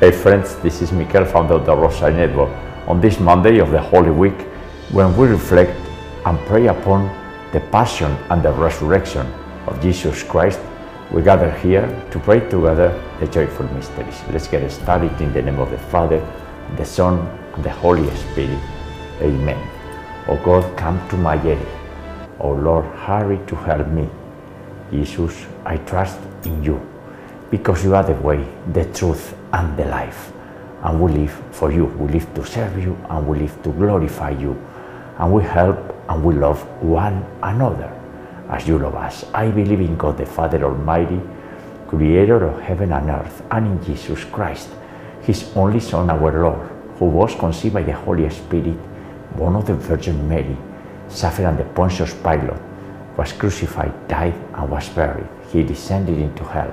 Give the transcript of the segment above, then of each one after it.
Hey friends, this is Mikel, founder of the Rosary Network. On this Monday of the Holy Week, when we reflect and pray upon the passion and the resurrection of Jesus Christ, we gather here to pray together the joyful mysteries. Let's get started in the name of the Father, the Son, and the Holy Spirit. Amen. O God, come to my aid. O Lord, hurry to help me. Jesus, I trust in you because you are the way, the truth, and the life. And we live for you. We live to serve you and we live to glorify you. And we help and we love one another as you love us. I believe in God the Father Almighty, creator of heaven and earth, and in Jesus Christ, his only Son, our Lord, who was conceived by the Holy Spirit, born of the Virgin Mary, suffered under Pontius Pilate, was crucified, died, and was buried. He descended into hell.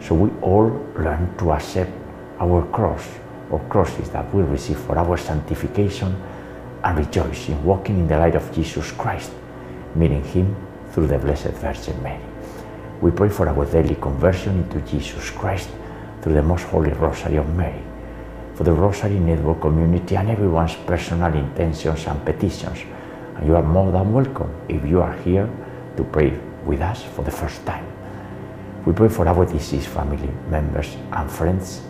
so we all learn to accept our cross or crosses that we receive for our sanctification and rejoice in walking in the light of Jesus Christ, meeting Him through the Blessed Virgin Mary. We pray for our daily conversion into Jesus Christ through the Most Holy Rosary of Mary, for the Rosary Network community and everyone's personal intentions and petitions. And you are more than welcome if you are here to pray with us for the first time. We pray for our deceased family members and friends,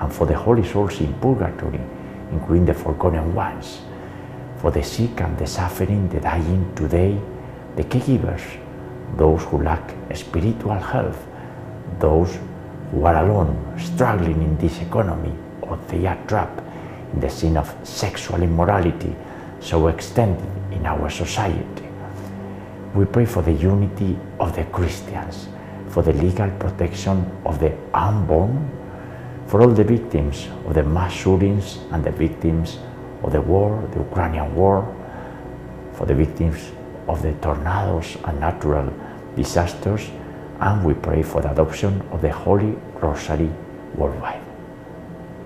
and for the holy souls in purgatory, including the forgotten ones, for the sick and the suffering, the dying today, the caregivers, those who lack spiritual health, those who are alone, struggling in this economy, or they are trapped in the sin of sexual immorality so extended in our society. We pray for the unity of the Christians, for the legal protection of the unborn, for all the victims of the mass shootings and the victims of the war, the Ukrainian war, for the victims of the tornadoes and natural disasters, and we pray for the adoption of the Holy Rosary worldwide.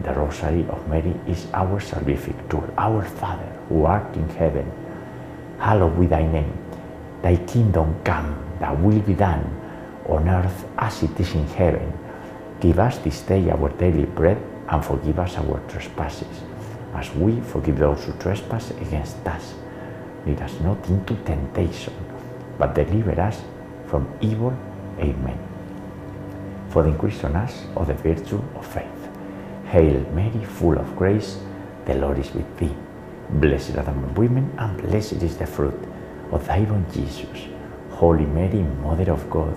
The Rosary of Mary is our salvific tool. Our Father, who art in heaven, hallowed be thy name. Thy kingdom come, thy will be done, on earth as it is in heaven. Give us this day our daily bread, and forgive us our trespasses, as we forgive those who trespass against us. Lead us not into temptation, but deliver us from evil. Amen. For the increase on us of the virtue of faith. Hail Mary, full of grace, the Lord is with thee. Blessed thou among women, and blessed is the fruit of thy womb, Jesus. Holy Mary, Mother of God,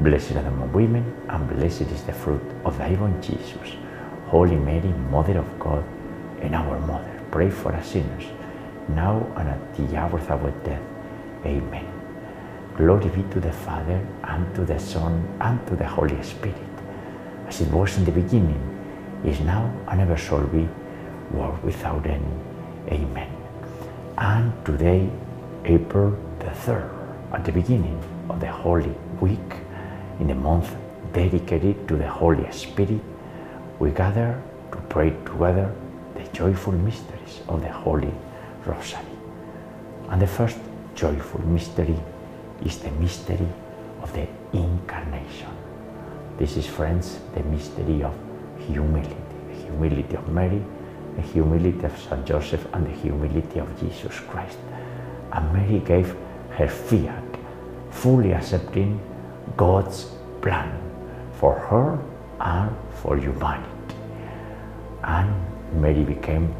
Blessed are the women, and blessed is the fruit of thy womb, Jesus. Holy Mary, Mother of God, and our Mother, pray for us sinners, now and at the hour of our death. Amen. Glory be to the Father, and to the Son, and to the Holy Spirit, as it was in the beginning, is now, and ever shall be, world without end. Amen. And today, April the 3rd, at the beginning of the Holy Week, in the month dedicated to the Holy Spirit, we gather to pray together the joyful mysteries of the Holy Rosary. And the first joyful mystery is the mystery of the Incarnation. This is, friends, the mystery of humility, the humility of Mary, the humility of Saint Joseph, and the humility of Jesus Christ. And Mary gave her fiat, fully accepting God's plan for her and for humanity. And Mary became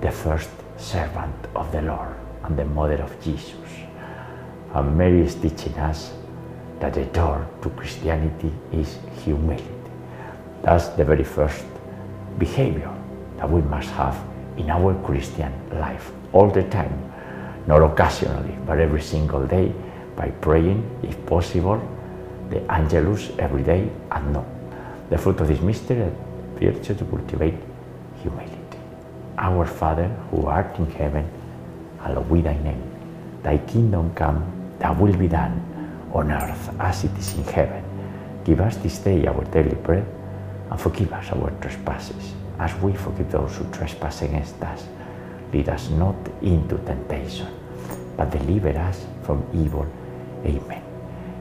the first servant of the Lord and the mother of Jesus. And Mary is teaching us that the door to Christianity is humility. That's the very first behavior that we must have in our Christian life all the time, not occasionally, but every single day by praying, if possible, the Angelus every day and no. The fruit of this mystery appears to cultivate humility. Our Father who art in heaven, hallowed be thy name. Thy kingdom come, thy will be done, on earth as it is in heaven. Give us this day our daily bread, and forgive us our trespasses, as we forgive those who trespass against us. Lead us not into temptation, but deliver us from evil. Amen.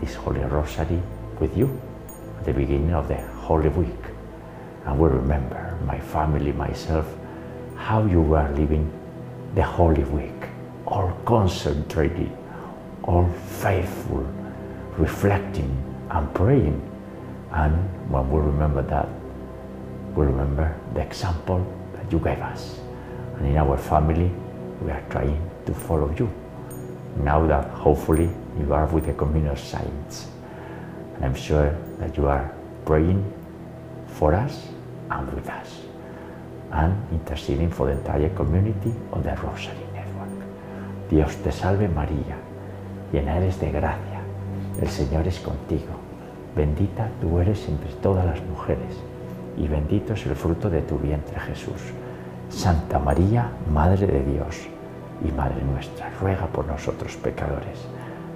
this Holy Rosary with you at the beginning of the Holy Week. And we remember, my family, myself, how you were living the Holy Week, all concentrated, all faithful, reflecting and praying. And when we remember that, we remember the example that you gave us. And in our family, we are trying to follow you. Now that hopefully you are with the communal saints. And I'm sure that you are praying for us and with us. And interceding for the entire community of the Rosary Network. Dios te salve María, llena eres de gracia, el Señor es contigo. Bendita tú eres entre todas las mujeres, y bendito es el fruto de tu vientre Jesús. Santa María, Madre de Dios y Madre nuestra, ruega por nosotros pecadores,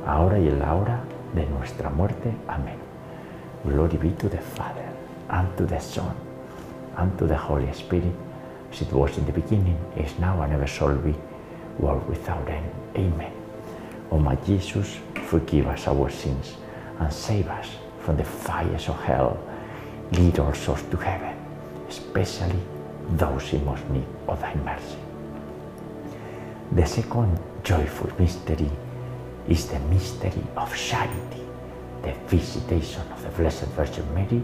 ahora y en la hora de nuestra muerte. Amén. Glory be to the Father, and to the Son, and to the Holy Spirit, as it was in the beginning, is now, and ever shall be, world without end. Amen. O my Jesus, forgive us our sins, and save us from the fires of hell. Lead all souls to heaven, especially those in most need of thy mercy. The second joyful mystery is the mystery of charity, the visitation of the Blessed Virgin Mary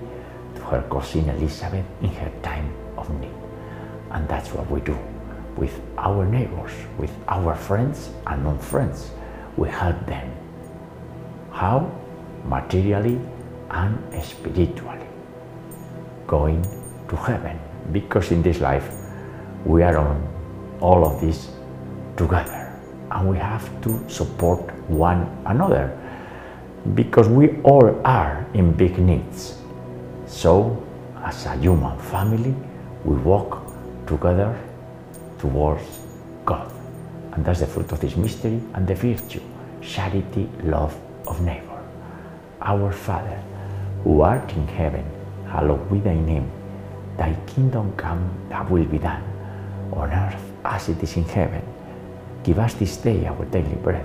to her cousin Elizabeth in her time of need. And that's what we do. with our neighbors, with our friends and non friends. We help them. How? Materially and spiritually. Going to heaven. Because in this life we are on all of this together and we have to support one another because we all are in big needs. So, as a human family, we walk together towards God. And that's the fruit of this mystery and the virtue charity, love of neighbor. Our Father, who art in heaven, hallowed be thy name. Thy kingdom come, thy will be done, on earth as it is in heaven. Give us this day our daily bread,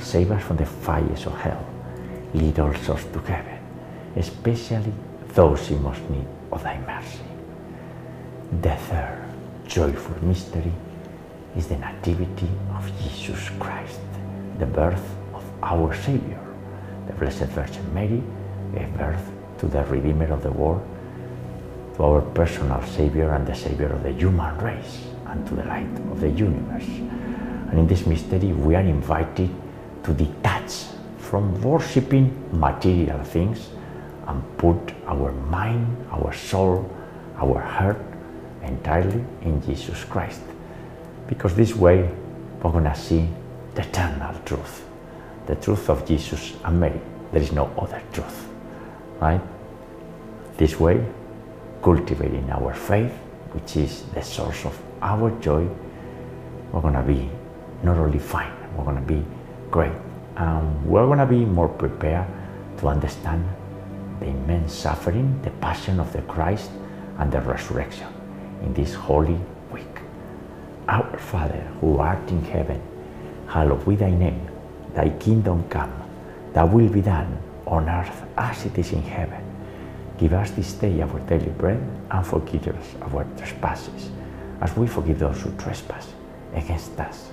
save us from the fires of hell, lead all souls to heaven, especially those in most need of thy mercy. The third joyful mystery is the Nativity of Jesus Christ, the birth of our Savior. The Blessed Virgin Mary gave birth to the Redeemer of the world, to our personal Savior and the Savior of the human race, and to the light of the universe. And in this mystery, we are invited to detach from worshipping material things and put our mind, our soul, our heart entirely in Jesus Christ. Because this way we're going to see the eternal truth, the truth of Jesus and Mary. There is no other truth, right? This way, cultivating our faith, which is the source of our joy, we're going to be not only fine, we're going to be great. And we're going to be more prepared to understand the immense suffering, the passion of the Christ, and the resurrection in this holy week. Our Father, who art in heaven, hallowed be thy name. thy kingdom come, thy will be done on earth as it is in heaven. Give us this day our daily bread and forgive us our trespasses, as we forgive those who trespass against us.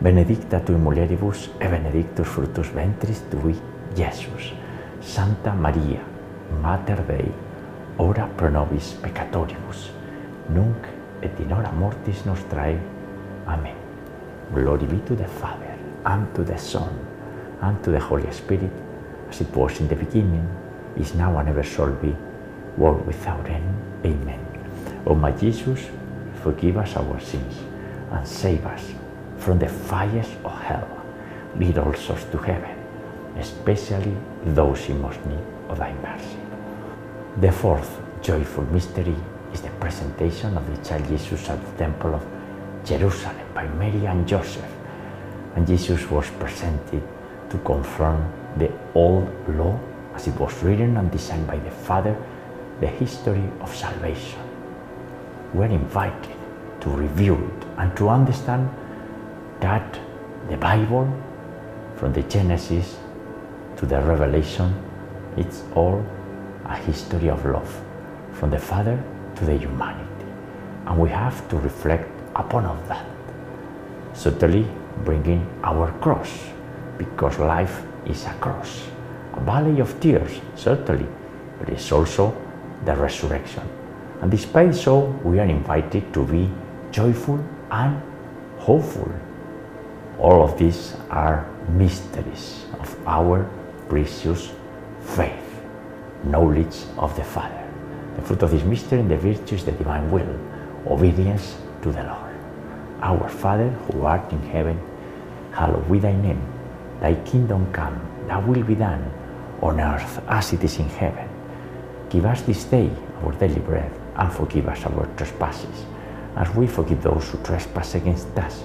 benedicta tui mulieribus, e benedictus fructus ventris tui, Iesus. Santa Maria, Mater Dei, ora pro nobis peccatoribus, nunc et in hora mortis nostrae. Amen. Glory be to the Father, and to the Son, and to the Holy Spirit, as it was in the beginning, is now and ever shall be, world without end. Amen. O my Jesus, forgive us our sins, and save us from the fires of hell. Lead all souls to heaven, especially those in most need of thy mercy. The fourth joyful mystery is the presentation of the child Jesus at the temple of Jerusalem by Mary and Joseph. And Jesus was presented to confirm the old law as it was written and designed by the Father, the history of salvation. We're invited to review it and to understand that the Bible, from the Genesis to the Revelation, it's all a history of love from the Father to the humanity. And we have to reflect upon all that. Certainly bringing our cross, because life is a cross. A valley of tears, certainly, but it's also the resurrection. And despite so, we are invited to be joyful and hopeful. All of these are mysteries of our precious faith, knowledge of the Father. The fruit of this mystery and the virtue is the divine will, obedience to the Lord. Our Father, who art in heaven, hallowed be thy name. Thy kingdom come, thy will be done, on earth as it is in heaven. Give us this day our daily bread, and forgive us our trespasses, as we forgive those who trespass against us.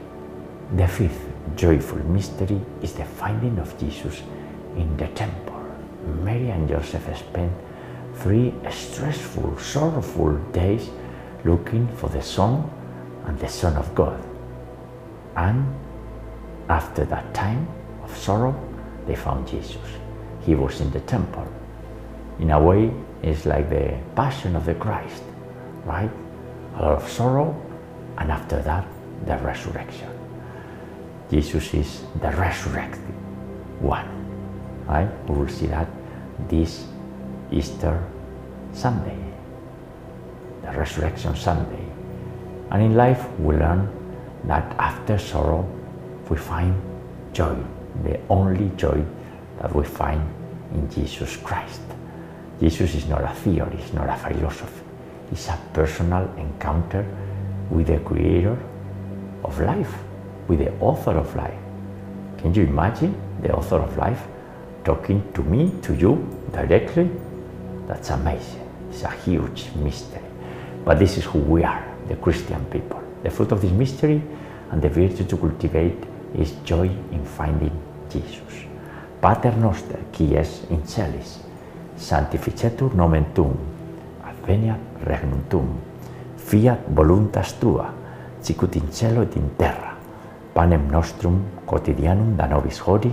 The fifth joyful mystery is the finding of Jesus in the temple. Mary and Joseph spent three stressful, sorrowful days looking for the Son and the Son of God. And after that time of sorrow, they found Jesus. He was in the temple. In a way, it's like the passion of the Christ, right? A lot of sorrow, and after that, the resurrection. Jesus is the resurrected one, right? We will see that this Easter Sunday, the Resurrection Sunday. And in life, we learn that after sorrow, we find joy, the only joy that we find in Jesus Christ. Jesus is not a theory, it's not a philosophy, it's a personal encounter with the Creator of life, with the author of life. Can you imagine the author of life talking to me, to you directly? That's amazing. It's a huge mystery. But this is who we are, the Christian people. The fruit of this mystery and the virtue to cultivate is joy in finding Jesus. Pater noster, qui es in celis, sanctificetur nomen tuum, adveniat regnum tuum, fiat voluntas tua, sicut in cielo et in terra. panem nostrum quotidianum da nobis hodie,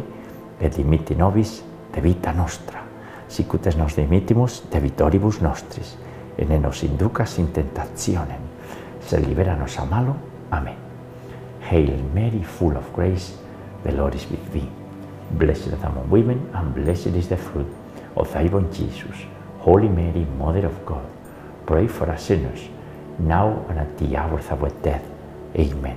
et dimitti nobis de vita nostra, sicut es nos dimittimus de vitoribus nostris, et ne nos inducas in tentationem, sed libera nos a malo. Amen. Hail Mary, full of grace, the Lord is with thee. Blessed art among women, and blessed is the fruit of thy womb, Jesus. Holy Mary, Mother of God, pray for us sinners, now and at the hour of our death. Amen.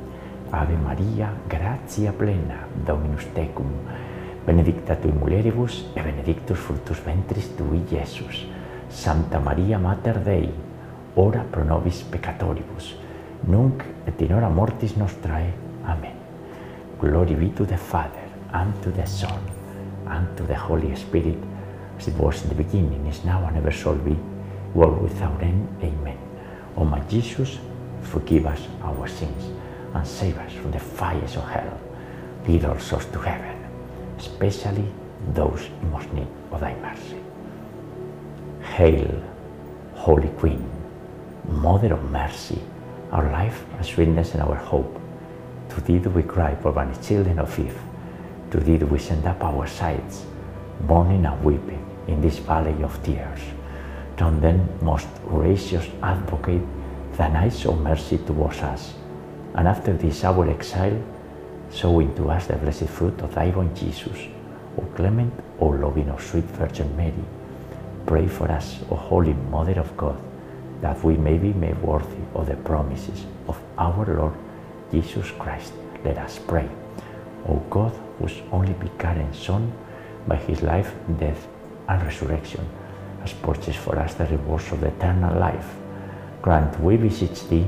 Ave Maria, gratia plena, Dominus tecum, benedicta tui mulieribus, et benedictus fructus ventris tui, Iesus. Santa Maria Mater Dei, ora pro nobis peccatoribus, nunc et in hora mortis nostrae. Amen. Glory be to the Father, and to the Son, and to the Holy Spirit, as it was in the beginning, is now, and ever shall be, world without end. Amen. O my Jesus, forgive us our sins and save us from the fires of hell. Lead all souls to heaven, especially those in most need of thy mercy. Hail, Holy Queen, Mother of Mercy, our life, our sweetness, and our hope. To thee do we cry, poor banished children of Eve. To thee do we send up our sighs, mourning and weeping in this valley of tears. Turn then, most gracious advocate, thine eyes of mercy towards us, and after this our exile, sow into us the blessed fruit of thy womb, Jesus. O clement, O loving, O sweet Virgin Mary, pray for us, O Holy Mother of God, that we may be made worthy of the promises of our Lord Jesus Christ. Let us pray. O God, whose only begotten Son, by his life, death, and resurrection, has purchased for us the rewards of eternal life, grant, we beseech thee,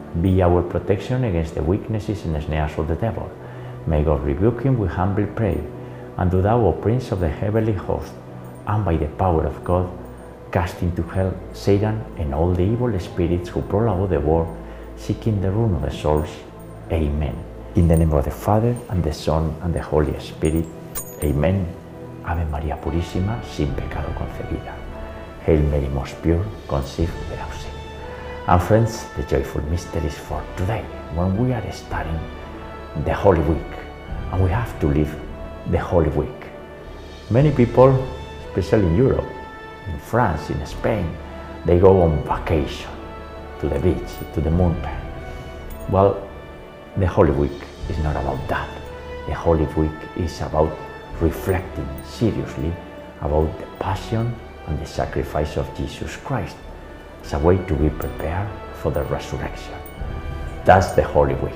be our protection against the weaknesses and snares of the devil. May God rebuke him, we humbly pray. And do thou, O Prince of the heavenly host, and by the power of God, cast into hell Satan and all the evil spirits who prowl about the world, seeking the ruin of the souls. Amen. In the name of the Father, and the Son, and the Holy Spirit. Amen. Ave María Purísima, sin pecado concebida. Hail Mary, most pure, conceived without sin. And friends, the joyful mysteries for today, when we are starting the Holy Week, and we have to live the Holy Week. Many people, especially in Europe, in France, in Spain, they go on vacation to the beach, to the mountain. Well, the Holy Week is not about that. The Holy Week is about reflecting seriously about the passion and the sacrifice of Jesus Christ as a way to be prepared for the resurrection. That's the Holy Week.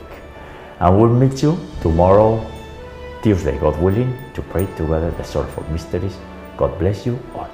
And we'll meet you tomorrow, Tuesday, God willing, to pray together the sorrowful mysteries. God bless you all.